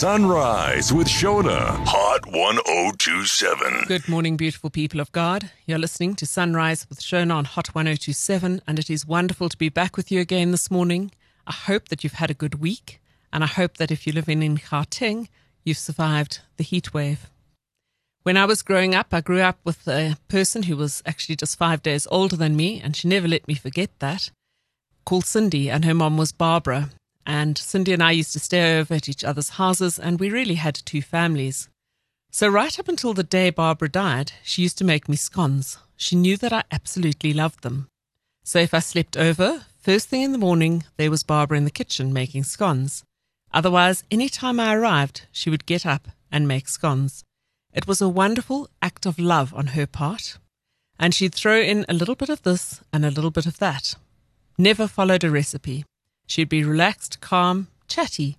Sunrise with Shona. Hot 1027. Good morning, beautiful people of God. You're listening to Sunrise with Shona on Hot 1027, and it is wonderful to be back with you again this morning. I hope that you've had a good week, and I hope that if you're living in Gauteng, you've survived the heat wave. When I was growing up, I grew up with a person who was actually just five days older than me, and she never let me forget that, called Cindy, and her mom was Barbara. And Cindy and I used to stay over at each other's houses, and we really had two families. So, right up until the day Barbara died, she used to make me scones. She knew that I absolutely loved them. So, if I slept over, first thing in the morning, there was Barbara in the kitchen making scones. Otherwise, any time I arrived, she would get up and make scones. It was a wonderful act of love on her part. And she'd throw in a little bit of this and a little bit of that. Never followed a recipe. She'd be relaxed, calm, chatty,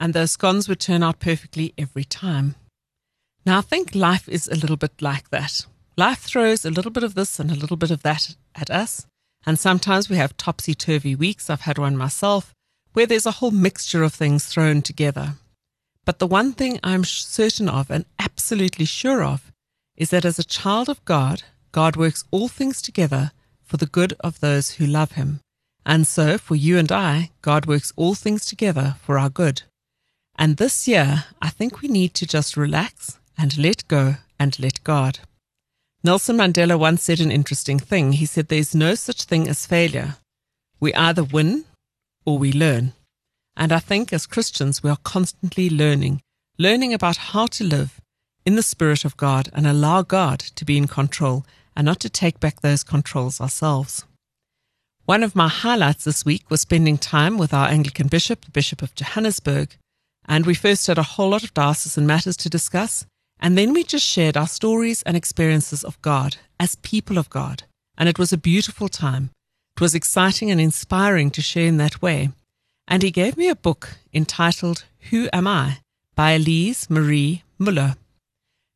and those scones would turn out perfectly every time. Now, I think life is a little bit like that. Life throws a little bit of this and a little bit of that at us, and sometimes we have topsy turvy weeks. I've had one myself where there's a whole mixture of things thrown together. But the one thing I'm certain of and absolutely sure of is that as a child of God, God works all things together for the good of those who love Him. And so, for you and I, God works all things together for our good. And this year, I think we need to just relax and let go and let God. Nelson Mandela once said an interesting thing. He said, There's no such thing as failure. We either win or we learn. And I think as Christians, we are constantly learning, learning about how to live in the Spirit of God and allow God to be in control and not to take back those controls ourselves. One of my highlights this week was spending time with our Anglican bishop, the Bishop of Johannesburg, and we first had a whole lot of diocesan matters to discuss, and then we just shared our stories and experiences of God as people of God, and it was a beautiful time. It was exciting and inspiring to share in that way. And he gave me a book entitled Who Am I? by Elise Marie Muller.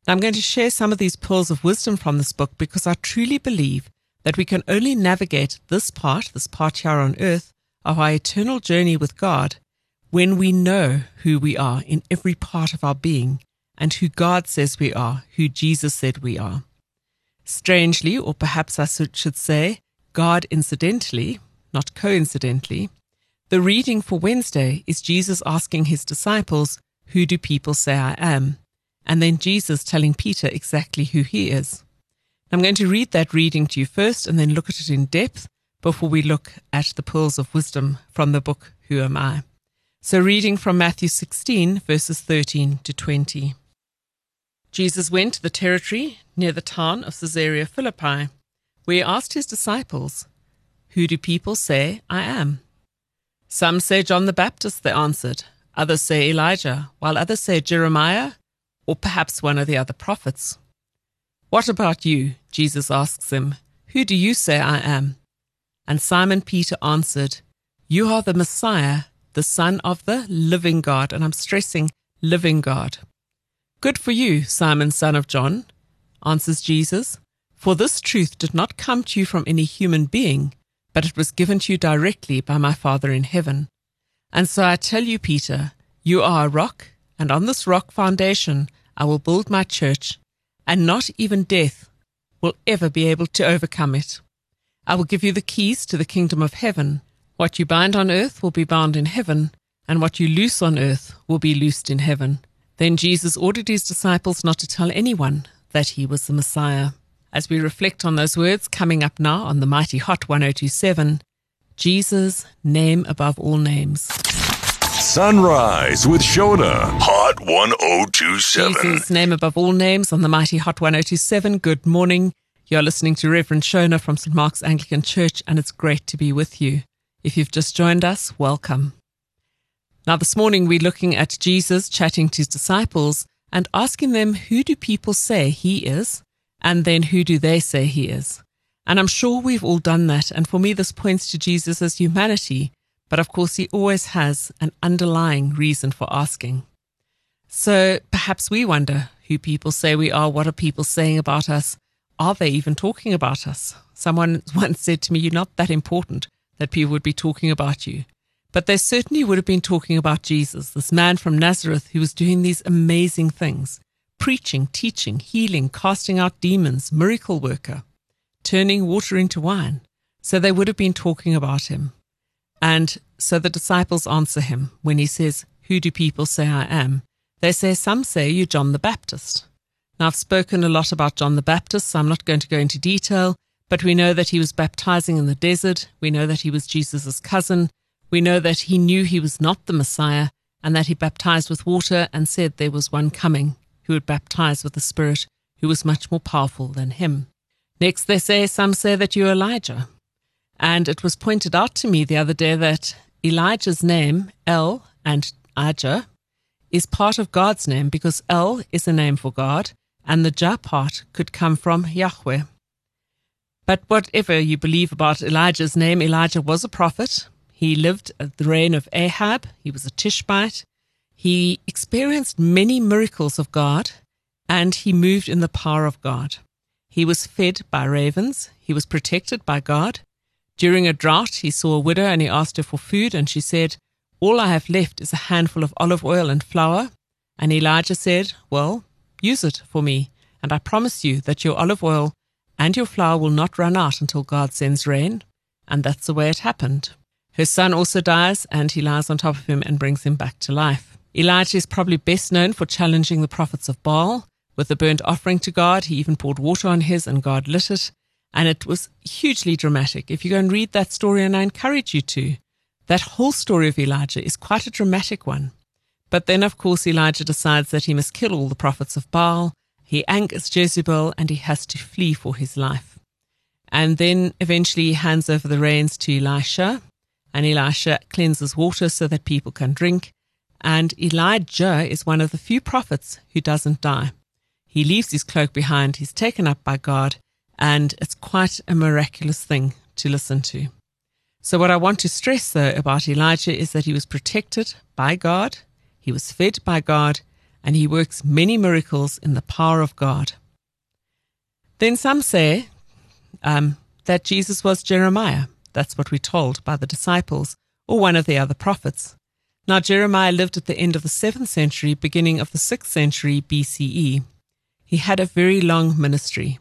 Now I'm going to share some of these pearls of wisdom from this book because I truly believe that we can only navigate this part, this part here on earth, of our eternal journey with God when we know who we are in every part of our being and who God says we are, who Jesus said we are. Strangely, or perhaps I should say, God incidentally, not coincidentally, the reading for Wednesday is Jesus asking his disciples, Who do people say I am? And then Jesus telling Peter exactly who he is. I'm going to read that reading to you first and then look at it in depth before we look at the pearls of wisdom from the book Who Am I? So, reading from Matthew 16, verses 13 to 20. Jesus went to the territory near the town of Caesarea Philippi, where he asked his disciples, Who do people say I am? Some say John the Baptist, they answered. Others say Elijah, while others say Jeremiah, or perhaps one of the other prophets. What about you? Jesus asks him. Who do you say I am? And Simon Peter answered, You are the Messiah, the Son of the living God. And I'm stressing living God. Good for you, Simon, son of John, answers Jesus. For this truth did not come to you from any human being, but it was given to you directly by my Father in heaven. And so I tell you, Peter, you are a rock, and on this rock foundation I will build my church and not even death will ever be able to overcome it. I will give you the keys to the kingdom of heaven. What you bind on earth will be bound in heaven, and what you loose on earth will be loosed in heaven. Then Jesus ordered his disciples not to tell anyone that he was the Messiah. As we reflect on those words coming up now on the mighty Hot 1027, Jesus, name above all names. Sunrise with Shona. Hot 1027. Jesus, name above all names on the mighty Hot 1027. Good morning. You're listening to Reverend Shona from St. Mark's Anglican Church, and it's great to be with you. If you've just joined us, welcome. Now, this morning we're looking at Jesus chatting to his disciples and asking them, Who do people say he is? And then who do they say he is? And I'm sure we've all done that. And for me, this points to Jesus as humanity but of course, he always has an underlying reason for asking. So perhaps we wonder who people say we are. What are people saying about us? Are they even talking about us? Someone once said to me, You're not that important that people would be talking about you. But they certainly would have been talking about Jesus, this man from Nazareth who was doing these amazing things preaching, teaching, healing, casting out demons, miracle worker, turning water into wine. So they would have been talking about him. And so the disciples answer him when he says, Who do people say I am? They say, Some say you John the Baptist. Now, I've spoken a lot about John the Baptist, so I'm not going to go into detail, but we know that he was baptizing in the desert. We know that he was Jesus' cousin. We know that he knew he was not the Messiah and that he baptized with water and said there was one coming who would baptize with the Spirit who was much more powerful than him. Next, they say, some say that you're Elijah. And it was pointed out to me the other day that Elijah's name, El and Ajah, is part of God's name because El is a name for God and the Jah part could come from Yahweh. But whatever you believe about Elijah's name, Elijah was a prophet. He lived at the reign of Ahab. He was a Tishbite. He experienced many miracles of God and he moved in the power of God. He was fed by ravens. He was protected by God. During a drought, he saw a widow and he asked her for food, and she said, All I have left is a handful of olive oil and flour. And Elijah said, Well, use it for me, and I promise you that your olive oil and your flour will not run out until God sends rain. And that's the way it happened. Her son also dies, and he lies on top of him and brings him back to life. Elijah is probably best known for challenging the prophets of Baal with the burnt offering to God. He even poured water on his, and God lit it. And it was hugely dramatic. If you go and read that story, and I encourage you to, that whole story of Elijah is quite a dramatic one. But then, of course, Elijah decides that he must kill all the prophets of Baal. He angers Jezebel and he has to flee for his life. And then eventually he hands over the reins to Elisha, and Elisha cleanses water so that people can drink. And Elijah is one of the few prophets who doesn't die. He leaves his cloak behind, he's taken up by God, and it's quite a miraculous thing to listen to. So, what I want to stress though about Elijah is that he was protected by God, he was fed by God, and he works many miracles in the power of God. Then some say um, that Jesus was Jeremiah. That's what we're told by the disciples or one of the other prophets. Now, Jeremiah lived at the end of the 7th century, beginning of the 6th century BCE. He had a very long ministry.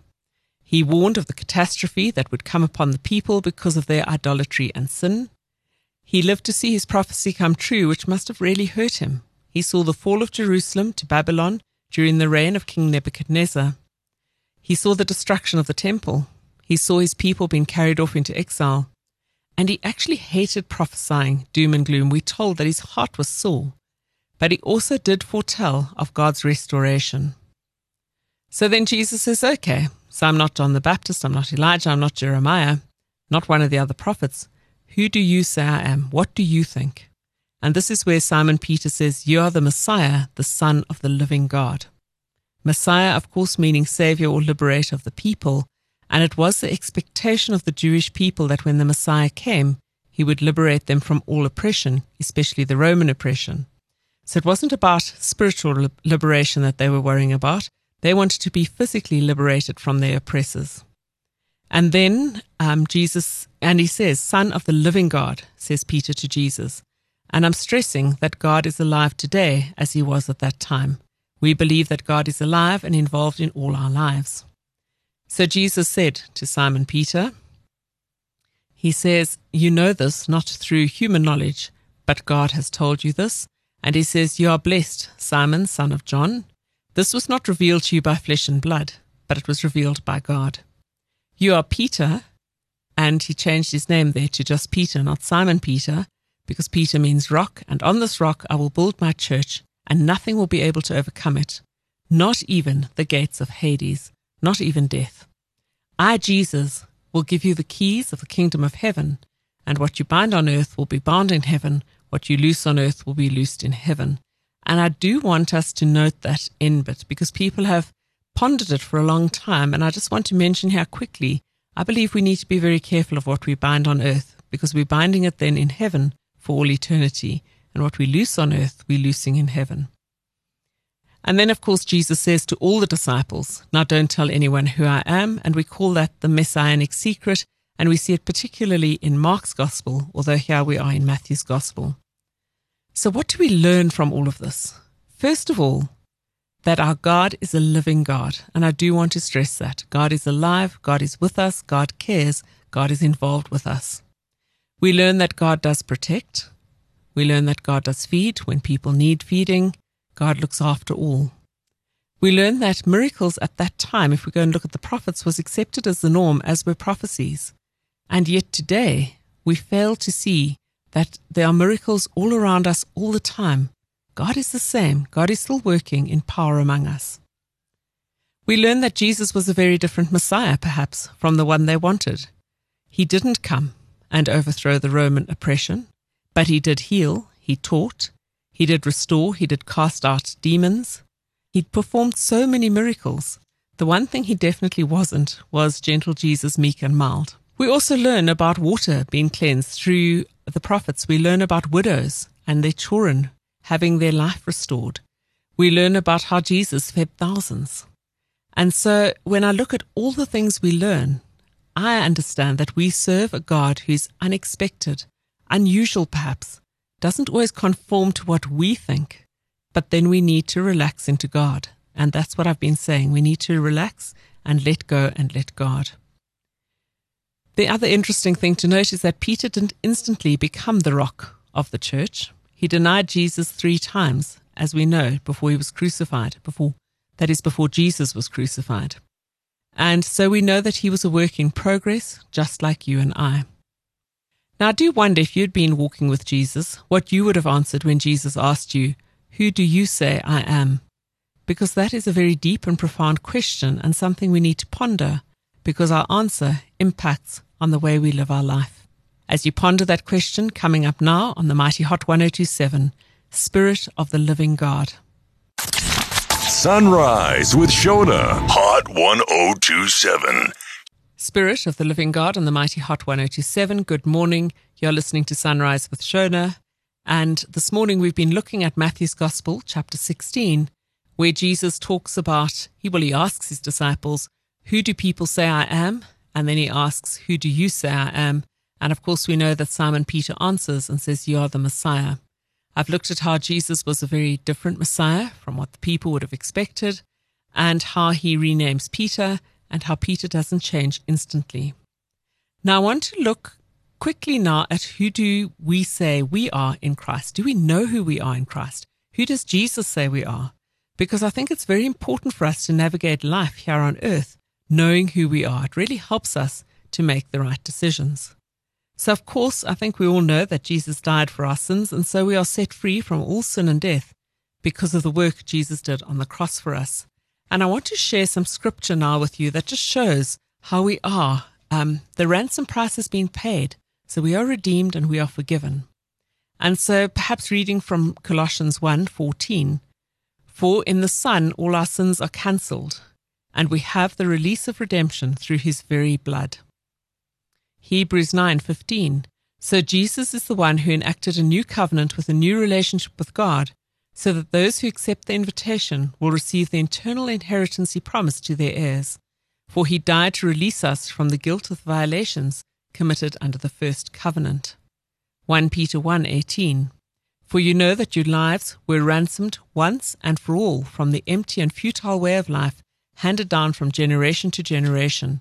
He warned of the catastrophe that would come upon the people because of their idolatry and sin. He lived to see his prophecy come true, which must have really hurt him. He saw the fall of Jerusalem to Babylon during the reign of King Nebuchadnezzar. He saw the destruction of the temple. He saw his people being carried off into exile. And he actually hated prophesying doom and gloom. We're told that his heart was sore. But he also did foretell of God's restoration. So then Jesus says, okay, so I'm not John the Baptist, I'm not Elijah, I'm not Jeremiah, not one of the other prophets. Who do you say I am? What do you think? And this is where Simon Peter says, You are the Messiah, the Son of the living God. Messiah, of course, meaning Savior or Liberator of the people. And it was the expectation of the Jewish people that when the Messiah came, he would liberate them from all oppression, especially the Roman oppression. So it wasn't about spiritual liberation that they were worrying about. They wanted to be physically liberated from their oppressors. And then um, Jesus, and he says, Son of the living God, says Peter to Jesus. And I'm stressing that God is alive today as he was at that time. We believe that God is alive and involved in all our lives. So Jesus said to Simon Peter, He says, You know this not through human knowledge, but God has told you this. And he says, You are blessed, Simon, son of John. This was not revealed to you by flesh and blood, but it was revealed by God. You are Peter, and he changed his name there to just Peter, not Simon Peter, because Peter means rock, and on this rock I will build my church, and nothing will be able to overcome it, not even the gates of Hades, not even death. I, Jesus, will give you the keys of the kingdom of heaven, and what you bind on earth will be bound in heaven, what you loose on earth will be loosed in heaven. And I do want us to note that in bit because people have pondered it for a long time. And I just want to mention here quickly I believe we need to be very careful of what we bind on earth because we're binding it then in heaven for all eternity. And what we loose on earth, we're loosing in heaven. And then, of course, Jesus says to all the disciples, Now don't tell anyone who I am. And we call that the messianic secret. And we see it particularly in Mark's gospel, although here we are in Matthew's gospel. So, what do we learn from all of this? First of all, that our God is a living God. And I do want to stress that. God is alive, God is with us, God cares, God is involved with us. We learn that God does protect. We learn that God does feed when people need feeding. God looks after all. We learn that miracles at that time, if we go and look at the prophets, was accepted as the norm, as were prophecies. And yet today, we fail to see that there are miracles all around us all the time. God is the same. God is still working in power among us. We learn that Jesus was a very different Messiah, perhaps, from the one they wanted. He didn't come and overthrow the Roman oppression, but he did heal, he taught, he did restore, he did cast out demons. He'd performed so many miracles. The one thing he definitely wasn't was gentle Jesus, meek and mild. We also learn about water being cleansed through the prophets. We learn about widows and their children having their life restored. We learn about how Jesus fed thousands. And so when I look at all the things we learn, I understand that we serve a God who's unexpected, unusual perhaps, doesn't always conform to what we think, but then we need to relax into God. And that's what I've been saying. We need to relax and let go and let God. The other interesting thing to note is that Peter didn't instantly become the rock of the church. He denied Jesus three times, as we know, before he was crucified, before that is before Jesus was crucified. And so we know that he was a work in progress, just like you and I. Now, I do wonder if you'd been walking with Jesus, what you would have answered when Jesus asked you, Who do you say I am? Because that is a very deep and profound question and something we need to ponder because our answer impacts on the way we live our life. As you ponder that question, coming up now on the Mighty Hot 1027, Spirit of the Living God. Sunrise with Shona, Hot 1027. Spirit of the Living God on the Mighty Hot 1027. Good morning. You're listening to Sunrise with Shona. And this morning we've been looking at Matthew's Gospel, chapter 16, where Jesus talks about, he well, he asks his disciples, Who do people say I am? And then he asks, Who do you say I am? And of course, we know that Simon Peter answers and says, You are the Messiah. I've looked at how Jesus was a very different Messiah from what the people would have expected, and how he renames Peter and how Peter doesn't change instantly. Now, I want to look quickly now at who do we say we are in Christ? Do we know who we are in Christ? Who does Jesus say we are? Because I think it's very important for us to navigate life here on earth knowing who we are. It really helps us to make the right decisions. So, of course, I think we all know that Jesus died for our sins, and so we are set free from all sin and death because of the work Jesus did on the cross for us. And I want to share some scripture now with you that just shows how we are. Um, the ransom price has been paid, so we are redeemed and we are forgiven. And so perhaps reading from Colossians 1:14, for in the Son all our sins are cancelled, and we have the release of redemption through his very blood. Hebrews 9:15, so Jesus is the one who enacted a new covenant with a new relationship with God so that those who accept the invitation will receive the eternal inheritance he promised to their heirs. For he died to release us from the guilt of the violations committed under the first covenant. 1 Peter 1:18 For you know that your lives were ransomed once and for all from the empty and futile way of life handed down from generation to generation.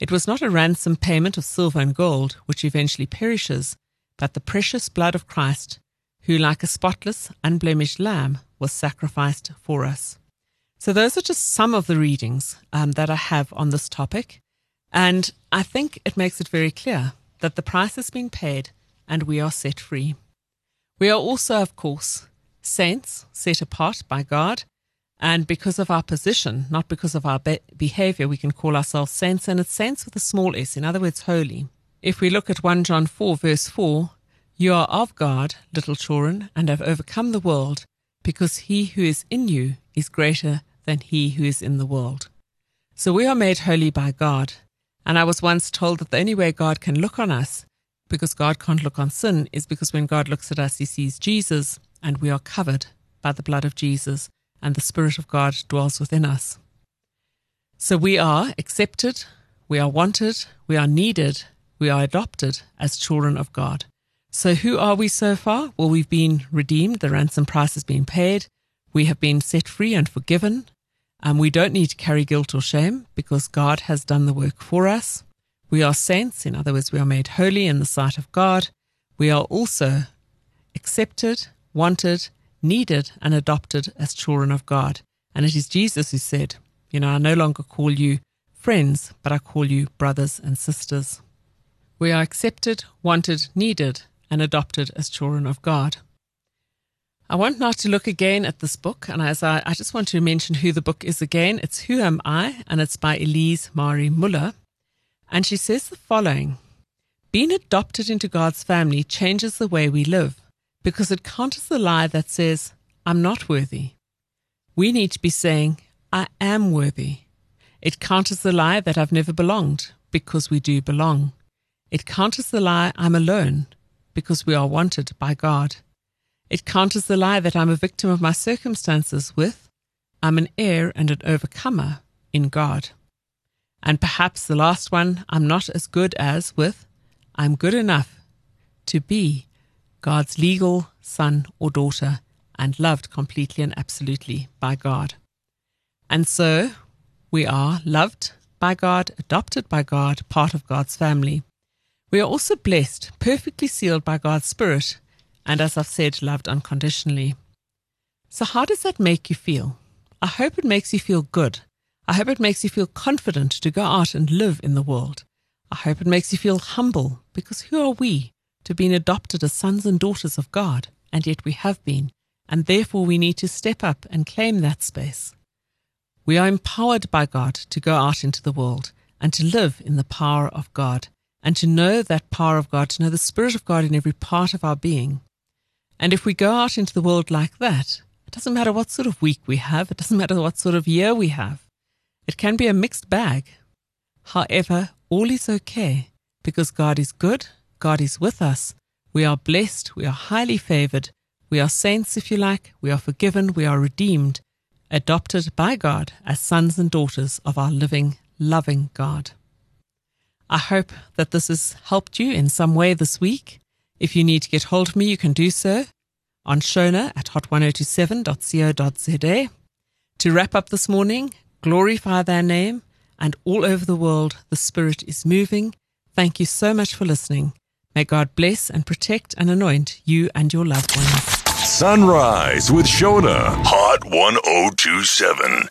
It was not a ransom payment of silver and gold, which eventually perishes, but the precious blood of Christ, who, like a spotless, unblemished lamb, was sacrificed for us. So, those are just some of the readings um, that I have on this topic. And I think it makes it very clear that the price has been paid and we are set free. We are also, of course, saints set apart by God. And because of our position, not because of our be- behavior, we can call ourselves saints. And it's saints with a small s, in other words, holy. If we look at 1 John 4, verse 4, you are of God, little children, and have overcome the world, because he who is in you is greater than he who is in the world. So we are made holy by God. And I was once told that the only way God can look on us, because God can't look on sin, is because when God looks at us, he sees Jesus, and we are covered by the blood of Jesus, and the Spirit of God dwells within us. So we are accepted, we are wanted, we are needed, we are adopted as children of God. So, who are we so far? Well, we've been redeemed, the ransom price has been paid, we have been set free and forgiven, and we don't need to carry guilt or shame because God has done the work for us. We are saints, in other words, we are made holy in the sight of God. We are also accepted, wanted, needed, and adopted as children of God. And it is Jesus who said, You know, I no longer call you friends, but I call you brothers and sisters. We are accepted, wanted, needed, and adopted as children of God. I want now to look again at this book, and as I, I just want to mention who the book is again. It's Who Am I? and it's by Elise Marie Muller. And she says the following Being adopted into God's family changes the way we live because it counters the lie that says, I'm not worthy. We need to be saying, I am worthy. It counters the lie that I've never belonged because we do belong. It counters the lie I'm alone because we are wanted by God. It counters the lie that I'm a victim of my circumstances with I'm an heir and an overcomer in God. And perhaps the last one I'm not as good as with I'm good enough to be God's legal son or daughter and loved completely and absolutely by God. And so we are loved by God, adopted by God, part of God's family. We are also blessed, perfectly sealed by God's Spirit, and as I've said, loved unconditionally. So, how does that make you feel? I hope it makes you feel good. I hope it makes you feel confident to go out and live in the world. I hope it makes you feel humble, because who are we to being adopted as sons and daughters of God, and yet we have been, and therefore we need to step up and claim that space. We are empowered by God to go out into the world and to live in the power of God, and to know that power of God, to know the Spirit of God in every part of our being. And if we go out into the world like that, it doesn't matter what sort of week we have, it doesn't matter what sort of year we have. It can be a mixed bag. However, all is okay because God is good God is with us. We are blessed. We are highly favored. We are saints, if you like. We are forgiven. We are redeemed, adopted by God as sons and daughters of our living, loving God. I hope that this has helped you in some way this week. If you need to get hold of me, you can do so on Shona at hot1027.co.za. To wrap up this morning, glorify their name, and all over the world the Spirit is moving. Thank you so much for listening. May God bless and protect and anoint you and your loved ones. Sunrise with Shona, Hot 1027.